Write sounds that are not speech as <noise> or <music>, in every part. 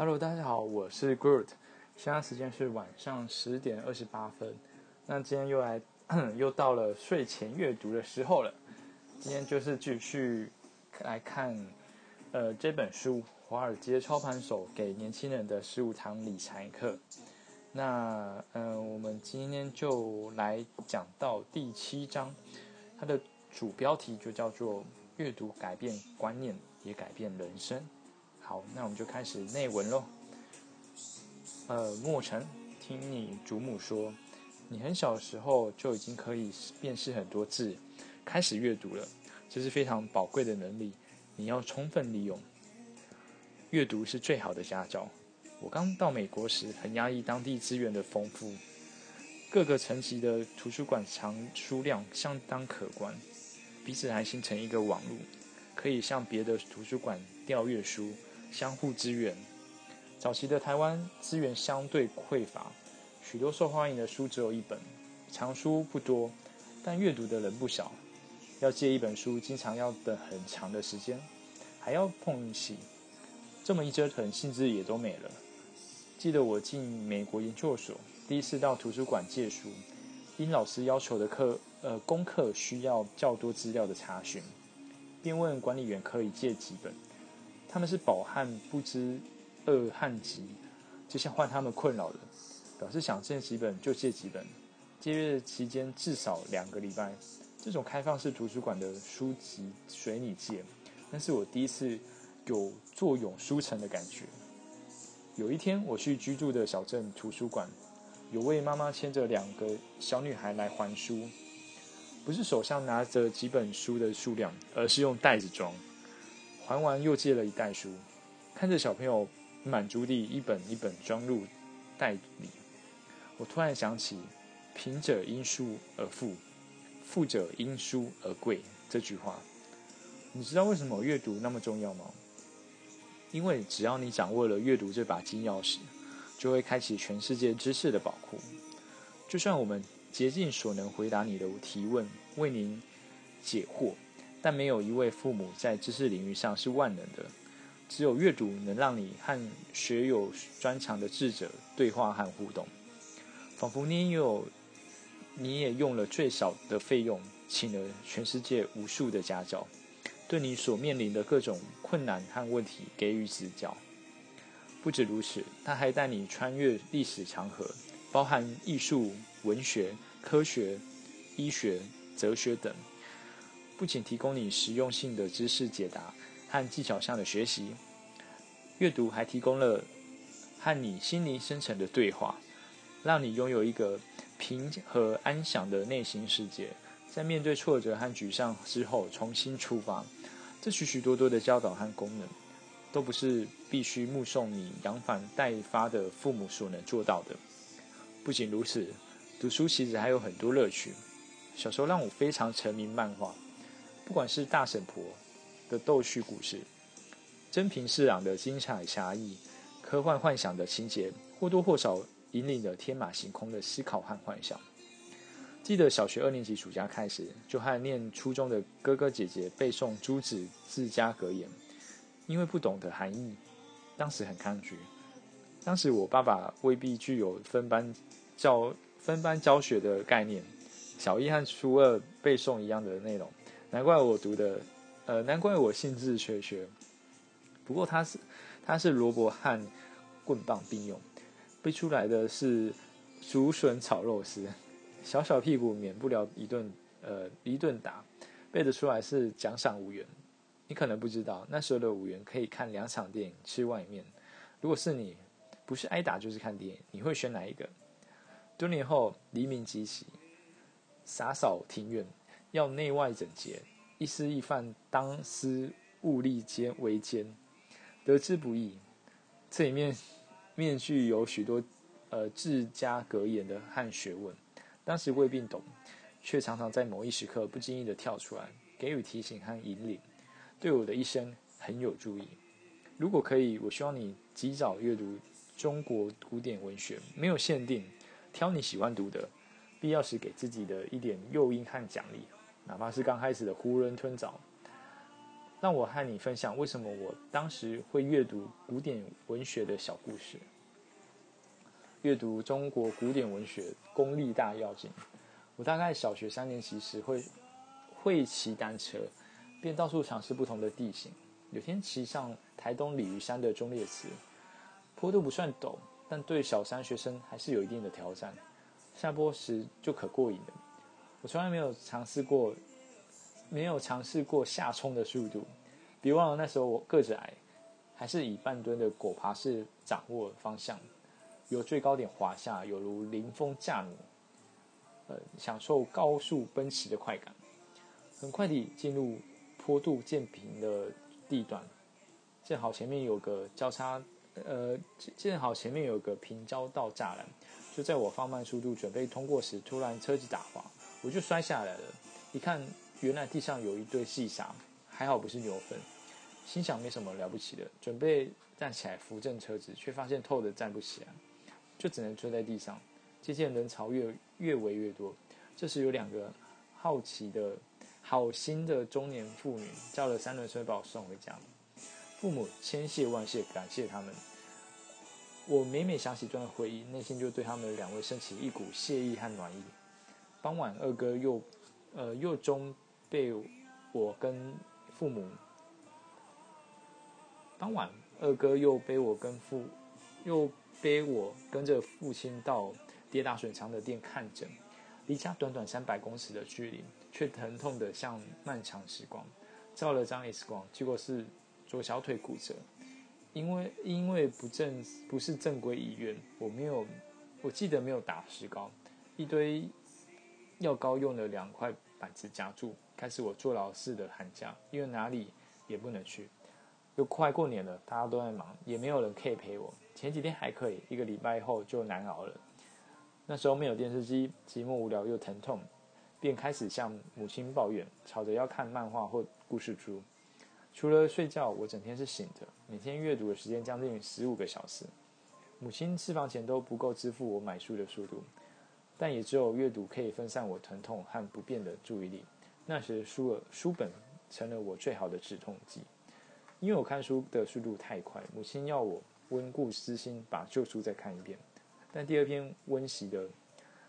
Hello，大家好，我是 Groot，现在时间是晚上十点二十八分。那今天又来，又到了睡前阅读的时候了。今天就是继续来看，呃，这本书《华尔街操盘手给年轻人的十五堂理财课》。那，嗯，我们今天就来讲到第七章，它的主标题就叫做“阅读改变观念，也改变人生”。好，那我们就开始内文喽。呃，莫尘，听你祖母说，你很小的时候就已经可以辨识很多字，开始阅读了，这是非常宝贵的能力，你要充分利用。阅读是最好的家教。我刚到美国时，很压抑当地资源的丰富，各个层级的图书馆藏书量相当可观，彼此还形成一个网络，可以向别的图书馆调阅书。相互支援。早期的台湾资源相对匮乏，许多受欢迎的书只有一本，藏书不多，但阅读的人不少。要借一本书，经常要等很长的时间，还要碰运气。这么一折腾，兴致也都没了。记得我进美国研究所，第一次到图书馆借书，因老师要求的课呃功课需要较多资料的查询，便问管理员可以借几本。他们是饱汉不知饿汉饥，就像换他们困扰了，表示想借几本就借几本，借阅期间至少两个礼拜。这种开放式图书馆的书籍随你借，那是我第一次有坐拥书城的感觉。有一天我去居住的小镇图书馆，有位妈妈牵着两个小女孩来还书，不是手上拿着几本书的数量，而是用袋子装。还完又借了一袋书，看着小朋友满足地一本一本装入袋里，我突然想起“贫者因书而富，富者因书而贵”这句话。你知道为什么阅读那么重要吗？因为只要你掌握了阅读这把金钥匙，就会开启全世界知识的宝库。就算我们竭尽所能回答你的提问，为您解惑。但没有一位父母在知识领域上是万能的，只有阅读能让你和学有专长的智者对话和互动，仿佛你有，你也用了最少的费用，请了全世界无数的家教，对你所面临的各种困难和问题给予指教。不止如此，他还带你穿越历史长河，包含艺术、文学、科学、医学、哲学等。不仅提供你实用性的知识解答和技巧上的学习，阅读还提供了和你心灵深层的对话，让你拥有一个平和安详的内心世界。在面对挫折和沮丧之后重新出发，这许许多多的教导和功能，都不是必须目送你扬帆待发的父母所能做到的。不仅如此，读书其实还有很多乐趣。小时候让我非常沉迷漫画。不管是大婶婆的逗趣故事，真平四郎的精彩侠义，科幻幻想的情节，或多或少引领了天马行空的思考和幻想。记得小学二年级暑假开始，就和念初中的哥哥姐姐背诵诸子自家格言，因为不懂得含义，当时很抗拒。当时我爸爸未必具有分班教分班教学的概念，小一和初二背诵一样的内容。难怪我读的，呃，难怪我兴致缺缺。不过他是，他是萝卜和棍棒并用，背出来的是竹笋炒肉丝，小小屁股免不了一顿，呃，一顿打。背得出来是奖赏五元。你可能不知道，那时候的五元可以看两场电影，吃外面。如果是你，不是挨打就是看电影，你会选哪一个？多年后，黎明即起，洒扫庭院。要内外整洁，一丝一饭，当思物力兼为艰，得之不易。这里面面具有许多呃自家格言的和学问，当时未必懂，却常常在某一时刻不经意的跳出来，给予提醒和引领，对我的一生很有助益。如果可以，我希望你及早阅读中国古典文学，没有限定，挑你喜欢读的，必要时给自己的一点诱因和奖励。哪怕是刚开始的囫囵吞枣，让我和你分享为什么我当时会阅读古典文学的小故事。阅读中国古典文学功力大要紧。我大概小学三年级时会会骑单车，便到处尝试不同的地形。有天骑上台东鲤鱼山的忠烈祠，坡度不算陡，但对小山学生还是有一定的挑战。下坡时就可过瘾了。我从来没有尝试过，没有尝试过下冲的速度。别忘了那时候我个子矮，还是以半蹲的果爬式掌握方向，由最高点滑下，有如临风驾奴，呃，享受高速奔驰的快感。很快地进入坡度渐平的地段，正好前面有个交叉，呃，正好前面有个平交道栅栏。就在我放慢速度准备通过时，突然车子打滑，我就摔下来了。一看，原来地上有一堆细沙，还好不是牛粪。心想没什么了不起的，准备站起来扶正车子，却发现透的站不起来，就只能坐在地上。渐渐人潮越越围越多，这时有两个好奇的好心的中年妇女叫了三轮车把我送回家。父母千谢万谢，感谢他们。我每每想起这段回忆，内心就对他们两位升起一股谢意和暖意。傍晚，二哥又，呃，又终被我跟父母。当晚，二哥又背我跟父，又背我跟着父亲到跌打损伤的店看诊。离家短短三百公尺的距离，却疼痛的像漫长时光。照了张 X 光，结果是左小腿骨折。因为因为不正不是正规医院，我没有，我记得没有打石膏，一堆药膏用了两块板子夹住，开始我坐牢似的寒假，因为哪里也不能去，又快过年了，大家都在忙，也没有人可以陪我。前几天还可以，一个礼拜后就难熬了。那时候没有电视机，寂寞无聊又疼痛，便开始向母亲抱怨，吵着要看漫画或故事书。除了睡觉，我整天是醒的。每天阅读的时间将近十五个小时。母亲私房钱都不够支付我买书的速度，但也只有阅读可以分散我疼痛和不便的注意力。那时书书本成了我最好的止痛剂。因为我看书的速度太快，母亲要我温故知新，把旧书再看一遍。但第二篇温习的，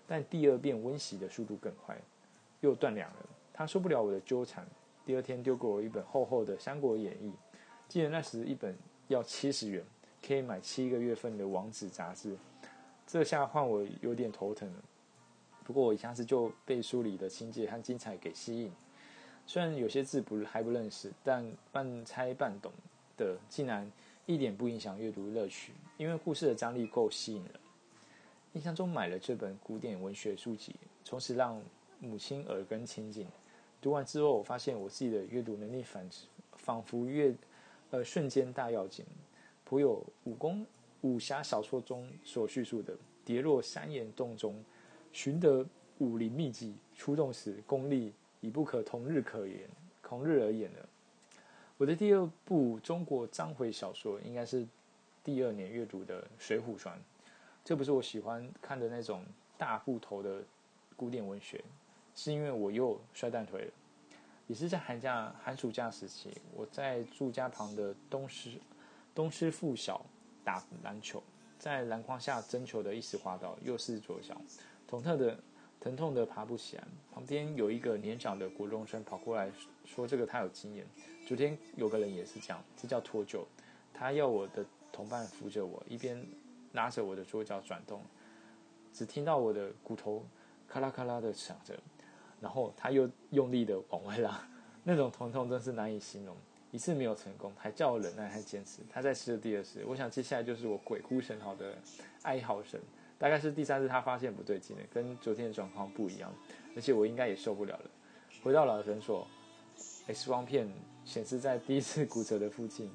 但第二遍温习的速度更快，又断粮了。她受不了我的纠缠。第二天丢给我一本厚厚的《三国演义》，记得那时一本要七十元，可以买七个月份的网址杂志。这下换我有点头疼了。不过我一下子就被书里的情节和精彩给吸引。虽然有些字不还不认识，但半猜半懂的，竟然一点不影响阅读乐趣，因为故事的张力够吸引人。印象中买了这本古典文学书籍，从此让母亲耳根清净。读完之后，我发现我自己的阅读能力反仿佛越呃瞬间大跃进，颇有武功武侠小说中所叙述的跌落山岩洞中，寻得武林秘籍，出动时功力已不可同日可言，同日而言了。我的第二部中国章回小说，应该是第二年阅读的《水浒传》，这不是我喜欢看的那种大部头的古典文学。是因为我又摔断腿了，也是在寒假寒暑假时期，我在住家旁的东师东师附小打篮球，在篮筐下争球的一时滑倒，右四左脚，疼痛的疼痛的爬不起来。旁边有一个年长的国中生跑过来说：“这个他有经验，昨天有个人也是这样，这叫脱臼。”他要我的同伴扶着我，一边拉着我的左脚转动，只听到我的骨头咔啦咔啦的响着。然后他又用力的往外拉，那种疼痛真是难以形容。一次没有成功，还叫我忍耐，还坚持。他在试了第二次，我想接下来就是我鬼哭神嚎的哀嚎声。大概是第三次，他发现不对劲了，跟昨天的状况不一样，而且我应该也受不了了。回到老诊所，X 光片显示在第一次骨折的附近。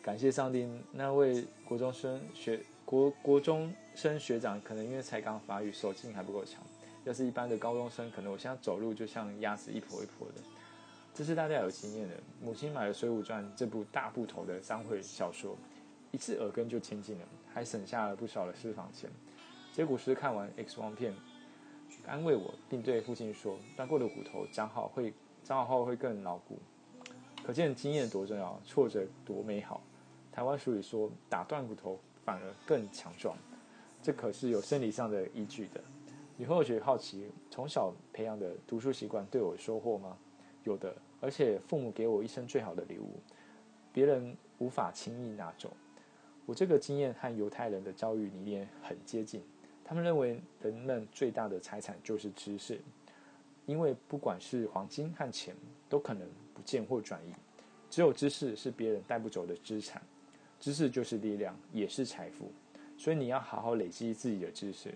感谢上帝，那位国中生学国国中生学长，可能因为才刚发育，手劲还不够强。要是一般的高中生，可能我现在走路就像鸭子一跛一跛的。这是大家有经验的。母亲买了《水浒传》这部大部头的章回小说，一次耳根就清净了，还省下了不少的私房钱。结果是看完 X 光片，安慰我，并对父亲说：“断过的骨头长好会长好后会更牢固。”可见经验多重要，挫折多美好。台湾俗语说：“打断骨头反而更强壮。”这可是有生理上的依据的。你或许好奇，从小培养的读书习惯对我收获吗？有的，而且父母给我一生最好的礼物，别人无法轻易拿走。我这个经验和犹太人的教育理念很接近，他们认为人们最大的财产就是知识，因为不管是黄金和钱，都可能不见或转移，只有知识是别人带不走的资产。知识就是力量，也是财富，所以你要好好累积自己的知识。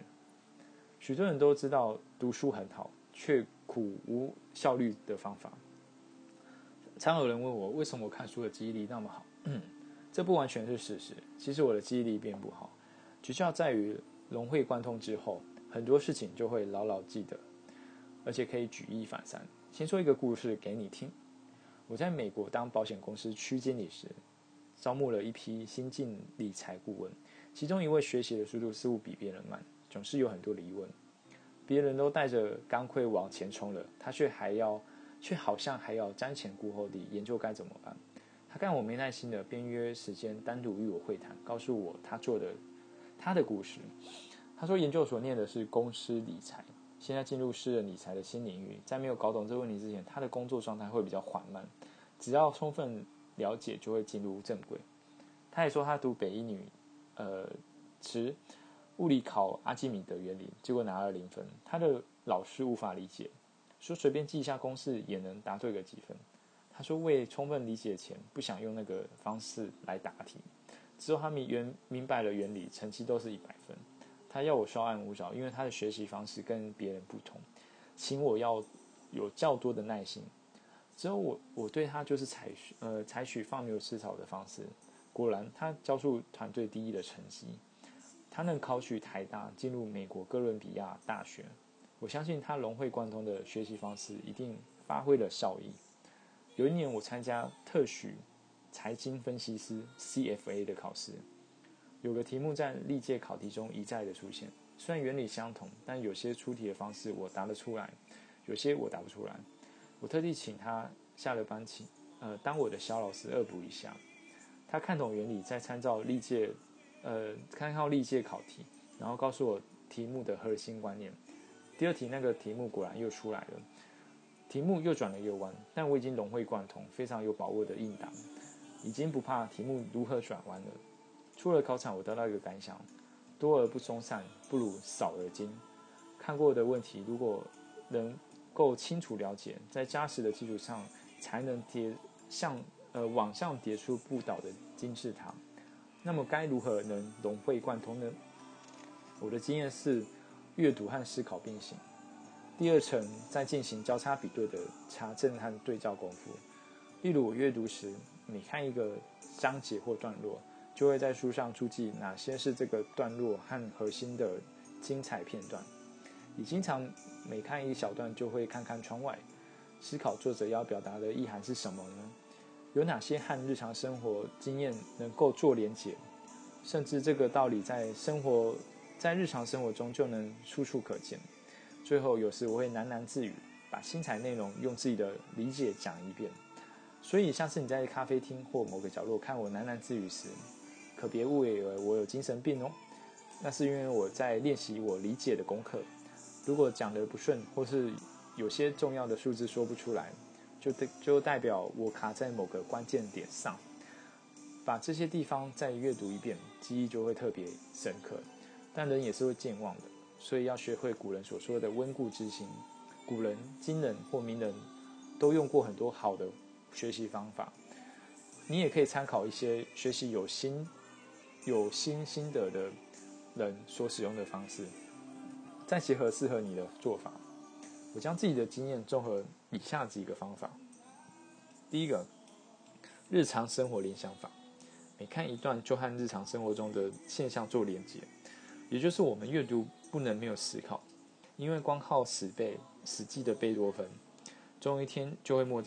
许多人都知道读书很好，却苦无效率的方法。常有人问我，为什么我看书的记忆力那么好？<clears throat> 这不完全是事实。其实我的记忆力并不好，诀窍在于融会贯通之后，很多事情就会牢牢记得，而且可以举一反三。先说一个故事给你听。我在美国当保险公司区经理时。招募了一批新进理财顾问，其中一位学习的速度似乎比别人慢，总是有很多的疑问。别人都带着钢盔往前冲了，他却还要，却好像还要瞻前顾后地研究该怎么办。他看我没耐心的，便约时间单独与我会谈，告诉我他做的他的故事。他说研究所念的是公司理财，现在进入私人理财的新领域，在没有搞懂这个问题之前，他的工作状态会比较缓慢。只要充分。了解就会进入正轨。他也说他读北一女，呃，持物理考阿基米德原理，结果拿了零分。他的老师无法理解，说随便记一下公式也能答对个几分。他说为充分理解前，不想用那个方式来答题。之后他明原明白了原理，成绩都是一百分。他要我稍安勿躁，因为他的学习方式跟别人不同，请我要有较多的耐心。之后我我对他就是采取呃采取放牛吃草的方式，果然他教出团队第一的成绩，他能考取台大进入美国哥伦比亚大学，我相信他融会贯通的学习方式一定发挥了效益。有一年我参加特许财经分析师 CFA 的考试，有个题目在历届考题中一再的出现，虽然原理相同，但有些出题的方式我答得出来，有些我答不出来。我特地请他下了班请，呃，当我的小老师恶补一下。他看懂原理，再参照历届，呃，参考历届考题，然后告诉我题目的核心观念。第二题那个题目果然又出来了，题目又转了一个弯，但我已经融会贯通，非常有把握的应答，已经不怕题目如何转弯了。出了考场，我得到一个感想：多而不松散，不如少而精。看过的问题，如果能。够清楚了解，在扎实的基础上，才能叠像呃往上叠出不倒的金字塔。那么该如何能融会贯通呢？我的经验是，阅读和思考并行。第二层在进行交叉比对的查证和对照功夫。例如我阅读时，每看一个章节或段落，就会在书上注记哪些是这个段落和核心的精彩片段。你经常每看一小段就会看看窗外，思考作者要表达的意涵是什么呢？有哪些和日常生活经验能够做连结？甚至这个道理在生活在日常生活中就能处处可见。最后有时我会喃喃自语，把精彩内容用自己的理解讲一遍。所以下次你在咖啡厅或某个角落看我喃喃自语时，可别误以为我有精神病哦，那是因为我在练习我理解的功课。如果讲得不顺，或是有些重要的数字说不出来，就代就代表我卡在某个关键点上。把这些地方再阅读一遍，记忆就会特别深刻。但人也是会健忘的，所以要学会古人所说的温故知新。古人、今人或名人都用过很多好的学习方法，你也可以参考一些学习有心、有心心得的人所使用的方式。再结合适合你的做法，我将自己的经验综合以下几个方法。第一个，日常生活联想法，每看一段就和日常生活中的现象做连接，也就是我们阅读不能没有思考，因为光靠死背死记的贝多芬，总有一天就会莫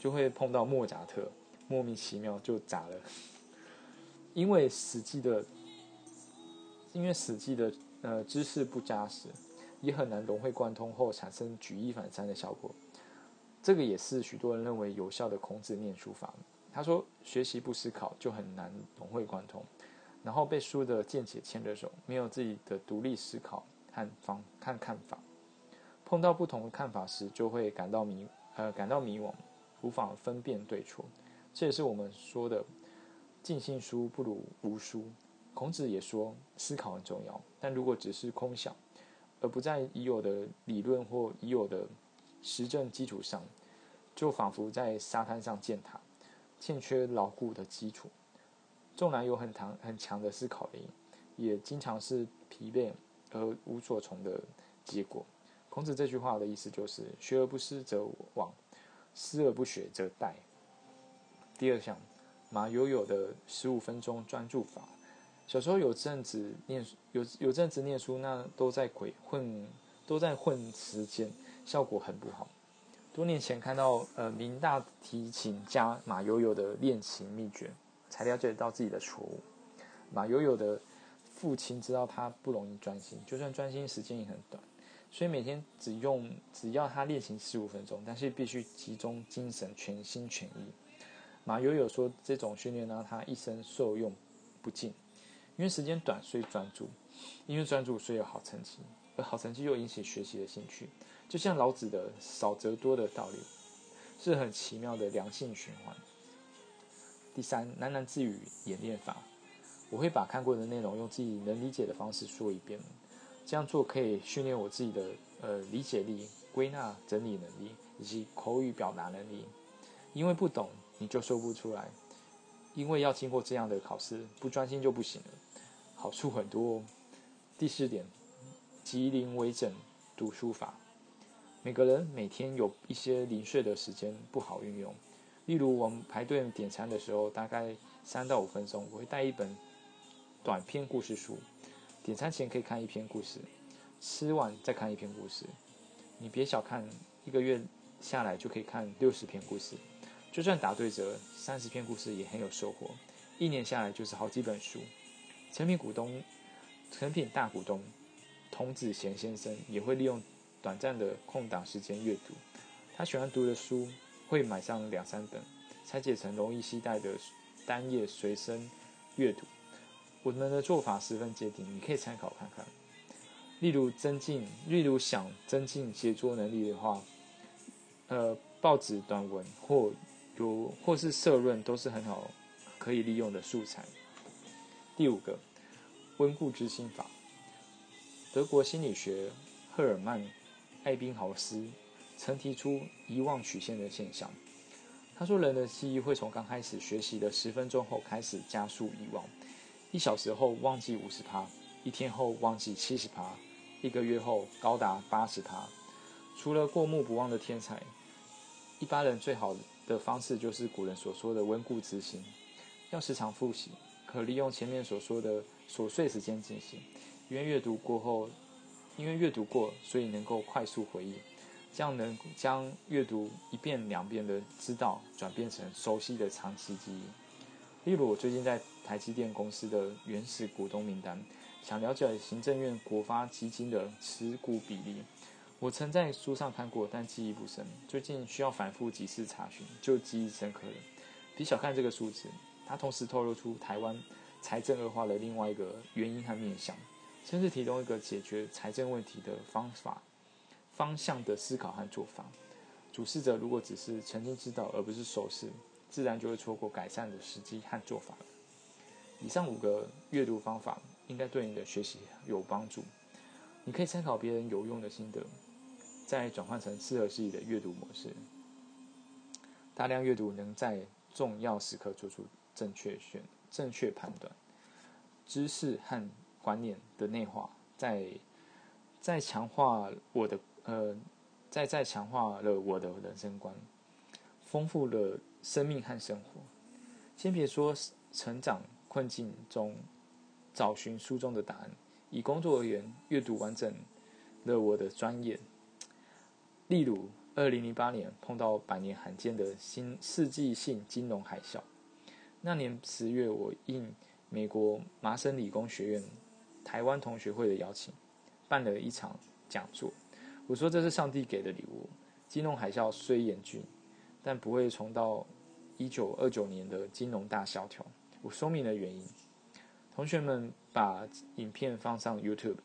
就会碰到莫扎特，莫名其妙就砸了，因为死记的，因为死记的。呃，知识不扎实，也很难融会贯通后产生举一反三的效果。这个也是许多人认为有效的孔子念书法。他说：“学习不思考就很难融会贯通，然后被书的见解牵着手，没有自己的独立思考和方看看法。碰到不同的看法时，就会感到迷呃感到迷惘，无法分辨对错。这也是我们说的‘尽信书不如无书’。孔子也说，思考很重要，但如果只是空想，而不在已有的理论或已有的实证基础上，就仿佛在沙滩上建塔。”欠缺牢固的基础，纵然有很强很强的思考力，也经常是疲惫而无所从的结果。孔子这句话的意思就是“学而不思则罔，思而不学则殆”。第二项，马友友的十五分钟专注法。小时候有阵子念有有阵子念书，那都在鬼混，都在混时间，效果很不好。多年前看到呃明大提琴家马友友的练琴秘诀，才了解到自己的错误。马友友的父亲知道他不容易专心，就算专心时间也很短，所以每天只用只要他练习十五分钟，但是必须集中精神，全心全意。马友友说，这种训练让他一生受用不尽，因为时间短，所以专注；因为专注，所以有好成绩，而好成绩又引起学习的兴趣。就像老子的“少则多”的道理，是很奇妙的良性循环。第三，喃喃自语演练法，我会把看过的内容用自己能理解的方式说一遍。这样做可以训练我自己的呃理解力、归纳整理能力以及口语表达能力。因为不懂，你就说不出来。因为要经过这样的考试，不专心就不行了。好处很多哦。第四点，吉林微整读书法。每个人每天有一些零碎的时间不好运用，例如我们排队点餐的时候，大概三到五分钟，我会带一本短篇故事书，点餐前可以看一篇故事，吃完再看一篇故事。你别小看一个月下来就可以看六十篇故事，就算打对折，三十篇故事也很有收获。一年下来就是好几本书。成品股东，成品大股东童子贤先生也会利用。短暂的空档时间阅读，他喜欢读的书会买上两三本，拆解成容易携带的单页随身阅读。我们的做法十分接近，你可以参考看看。例如增进，例如想增进写作能力的话，呃，报纸短文或有或是社论都是很好可以利用的素材。第五个，温故知新法，德国心理学赫尔曼。艾宾豪斯曾提出遗忘曲线的现象。他说，人的记忆会从刚开始学习的十分钟后开始加速遗忘，一小时后忘记五十趴，一天后忘记七十趴，一个月后高达八十趴。除了过目不忘的天才，一般人最好的方式就是古人所说的温故知新，要时常复习，可利用前面所说的琐碎时间进行，因为阅读过后。因为阅读过，所以能够快速回忆，这样能将阅读一遍两遍的知道转变成熟悉的长期记忆。例如，我最近在台积电公司的原始股东名单，想了解行政院国发基金的持股比例，我曾在书上看过，但记忆不深。最近需要反复几次查询，就记忆深刻了。别小看这个数字，它同时透露出台湾财政恶化的另外一个原因和面向。甚至提供一个解决财政问题的方法、方向的思考和做法。主事者如果只是曾经知道而不是熟识，自然就会错过改善的时机和做法。以上五个阅读方法应该对你的学习有帮助。你可以参考别人有用的心得，再转换成适合自己的阅读模式。大量阅读能在重要时刻做出正确选、正确判断。知识和观念的内化，在在强化我的呃，在在强化了我的人生观，丰富了生命和生活。先别说成长困境中找寻书中的答案，以工作而言，阅读完整了我的专业。例如，二零零八年碰到百年罕见的新世纪性金融海啸，那年十月，我应美国麻省理工学院。台湾同学会的邀请，办了一场讲座。我说这是上帝给的礼物，金融海啸虽严峻，但不会重到一九二九年的金融大萧条。我说明了原因。同学们把影片放上 YouTube，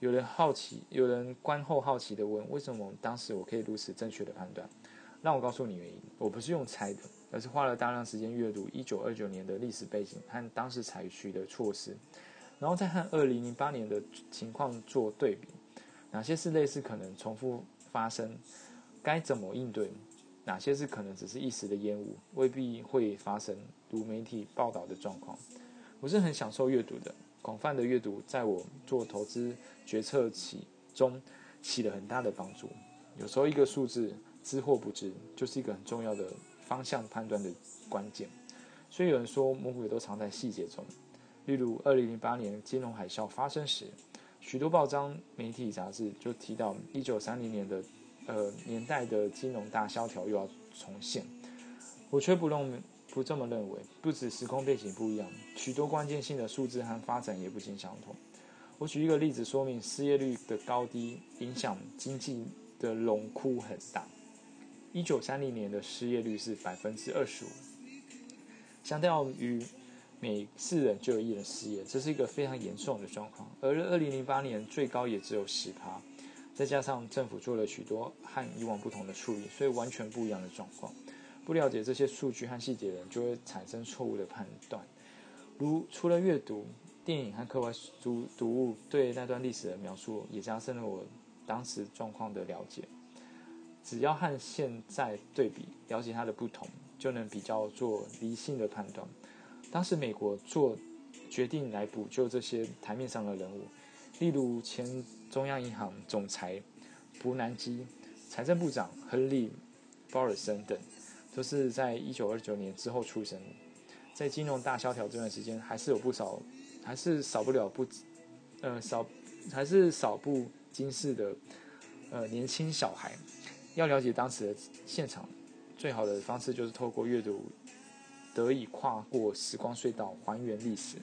有人好奇，有人观后好奇的问：为什么当时我可以如此正确的判断？让我告诉你原因。我不是用猜的，而是花了大量时间阅读一九二九年的历史背景和当时采取的措施，然后再和二零零八年的情况做对比。哪些是类似可能重复发生？该怎么应对？哪些是可能只是一时的烟雾，未必会发生？如媒体报道的状况，我是很享受阅读的。广泛的阅读在我做投资决策起中起了很大的帮助。有时候一个数字知或不知，就是一个很重要的方向判断的关键。所以有人说，魔鬼都藏在细节中。例如，二零零八年金融海啸发生时。许多报章、媒体、杂志就提到，一九三零年的呃年代的金融大萧条又要重现。我却不认不这么认为。不止时空背景不一样，许多关键性的数字和发展也不尽相同。我举一个例子说明失业率的高低影响经济的龙窟很大。一九三零年的失业率是百分之二十五，相较于。每四人就有一人失业，这是一个非常严重的状况。而二零零八年最高也只有十趴，再加上政府做了许多和以往不同的处理，所以完全不一样的状况。不了解这些数据和细节的人，就会产生错误的判断。如除了阅读电影和课外读读物对那段历史的描述，也加深了我当时状况的了解。只要和现在对比，了解它的不同，就能比较做理性的判断。当时美国做决定来补救这些台面上的人物，例如前中央银行总裁伯南基、财政部长亨利·鲍尔森等，都是在一九二九年之后出生。在金融大萧条这段时间，还是有不少，还是少不了不，呃少，还是少不经事的，呃年轻小孩。要了解当时的现场，最好的方式就是透过阅读。得以跨过时光隧道，还原历史。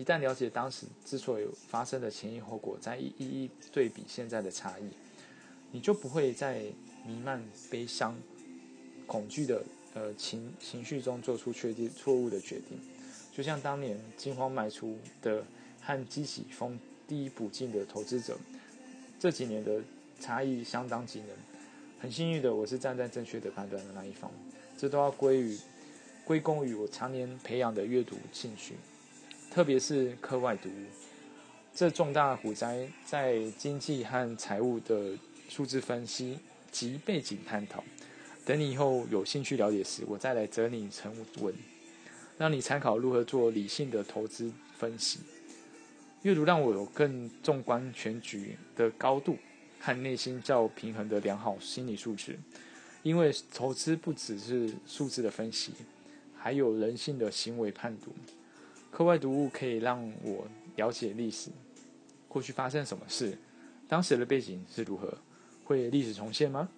一旦了解当时之所以发生的前因后果，再一一一对比现在的差异，你就不会在弥漫悲伤、恐惧的呃情情绪中做出确定错误的决定。就像当年惊慌卖出的和激起逢低补进的投资者，这几年的差异相当惊人。很幸运的，我是站在正确的判断的那一方。这都要归于。归功于我常年培养的阅读兴趣，特别是课外读物。这重大火灾在经济和财务的数字分析及背景探讨。等你以后有兴趣了解时，我再来整理成文，让你参考如何做理性的投资分析。阅读让我有更纵观全局的高度和内心较平衡的良好心理素质。因为投资不只是数字的分析。还有人性的行为判读，课外读物可以让我了解历史，过去发生什么事，当时的背景是如何，会历史重现吗？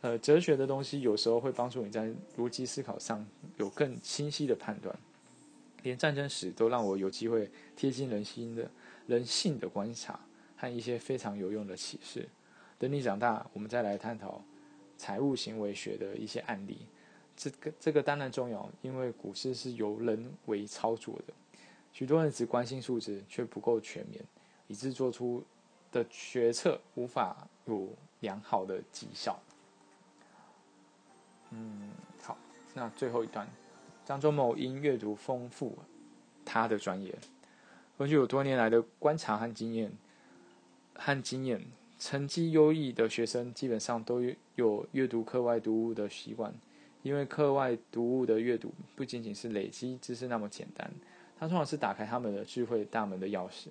呃，哲学的东西有时候会帮助你在逻辑思考上有更清晰的判断，连战争史都让我有机会贴近人心的人性的观察和一些非常有用的启示。等你长大，我们再来探讨财务行为学的一些案例。这个这个当然重要，因为股市是由人为操作的，许多人只关心数字，却不够全面，以致做出的决策无法有良好的绩效。嗯，好，那最后一段，张忠谋因阅读丰富，他的专业，根据有多年来的观察和经验，和经验，成绩优异的学生基本上都有阅读课外读物的习惯。因为课外读物的阅读不仅仅是累积知识那么简单，它通常是打开他们的智慧大门的钥匙。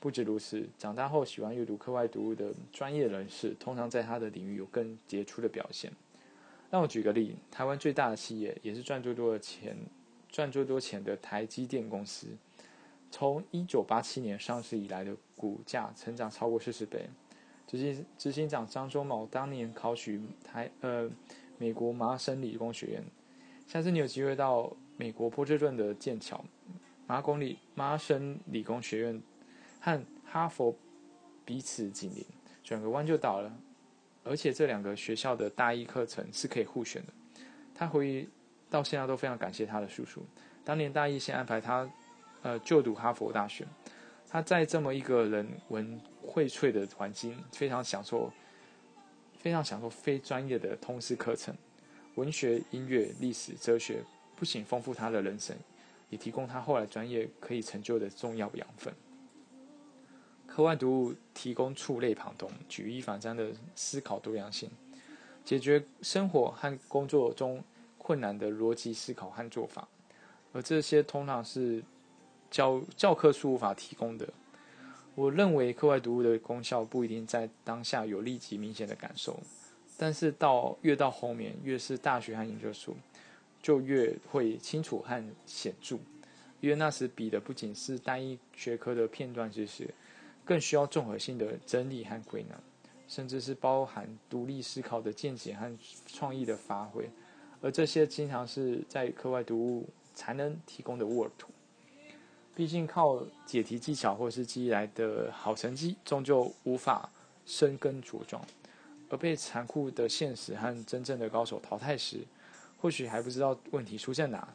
不止如此，长大后喜欢阅读课外读物的专业人士，通常在他的领域有更杰出的表现。让我举个例，台湾最大的企业，也是赚最多的钱、赚最多钱的台积电公司，从一九八七年上市以来的股价成长超过四十倍。执行执行长张忠谋当年考取台呃。美国麻省理工学院，下次你有机会到美国波士顿的剑桥，麻公理麻省理工学院和哈佛彼此紧邻，转个弯就到了。而且这两个学校的大一课程是可以互选的。他回忆到现在都非常感谢他的叔叔，当年大一先安排他呃就读哈佛大学。他在这么一个人文荟萃的环境，非常享受，非常享受非专业的通识课程，文学、音乐、历史、哲学，不仅丰富他的人生，也提供他后来专业可以成就的重要养分。课外读物提供触类旁通、举一反三的思考多样性，解决生活和工作中困难的逻辑思考和做法，而这些通常是。教教科书无法提供的，我认为课外读物的功效不一定在当下有立即明显的感受，但是到越到后面，越是大学和研究所，就越会清楚和显著，因为那时比的不仅是单一学科的片段知识，更需要综合性的整理和归纳，甚至是包含独立思考的见解和创意的发挥，而这些经常是在课外读物才能提供的沃土。毕竟靠解题技巧或是记忆来的好成绩，终究无法生根茁壮，而被残酷的现实和真正的高手淘汰时，或许还不知道问题出在哪。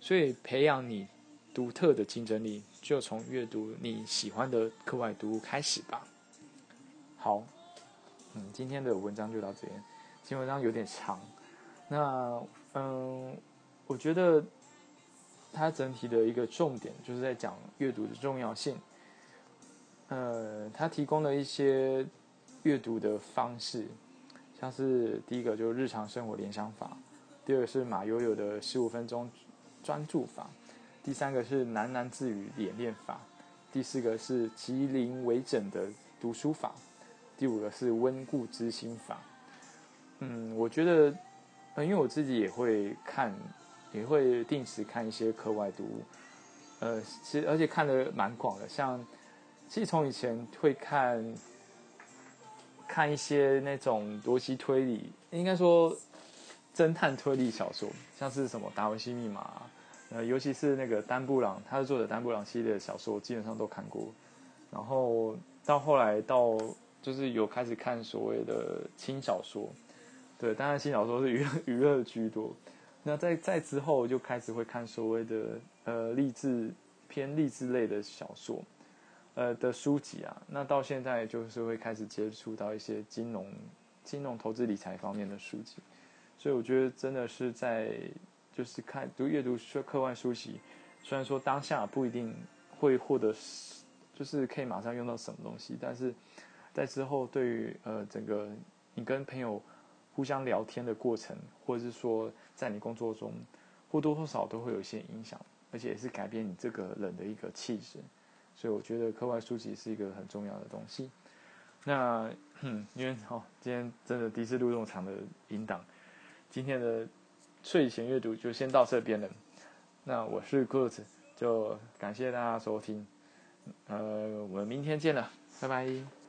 所以，培养你独特的竞争力，就从阅读你喜欢的课外读物开始吧。好，嗯，今天的文章就到这边。今天文章有点长，那嗯，我觉得。它整体的一个重点就是在讲阅读的重要性。呃，它提供了一些阅读的方式，像是第一个就是日常生活联想法，第二个是马友友的十五分钟专注法，第三个是喃喃自语演练法，第四个是吉林为整的读书法，第五个是温故知新法。嗯，我觉得，因为我自己也会看。也会定时看一些课外读物，呃，其实而且看的蛮广的，像其实从以前会看看一些那种逻辑推理，应该说侦探推理小说，像是什么《达文西密码》，呃，尤其是那个丹布朗，他是作者丹布朗系列的小说，基本上都看过。然后到后来到就是有开始看所谓的轻小说，对，当然轻小说是娱乐 <laughs> 娱乐居多。那在在之后就开始会看所谓的呃励志偏励志类的小说，呃的书籍啊。那到现在就是会开始接触到一些金融、金融投资理财方面的书籍。所以我觉得真的是在就是看读阅读课课外书籍，虽然说当下不一定会获得，就是可以马上用到什么东西，但是在之后对于呃整个你跟朋友。互相聊天的过程，或者是说在你工作中或多或少都会有一些影响，而且也是改变你这个人的一个气质。所以我觉得课外书籍是一个很重要的东西。那因为哦，今天真的第一次录这么长的音档，今天的睡前阅读就先到这边了。那我是 Good，就感谢大家收听，呃，我们明天见了，拜拜。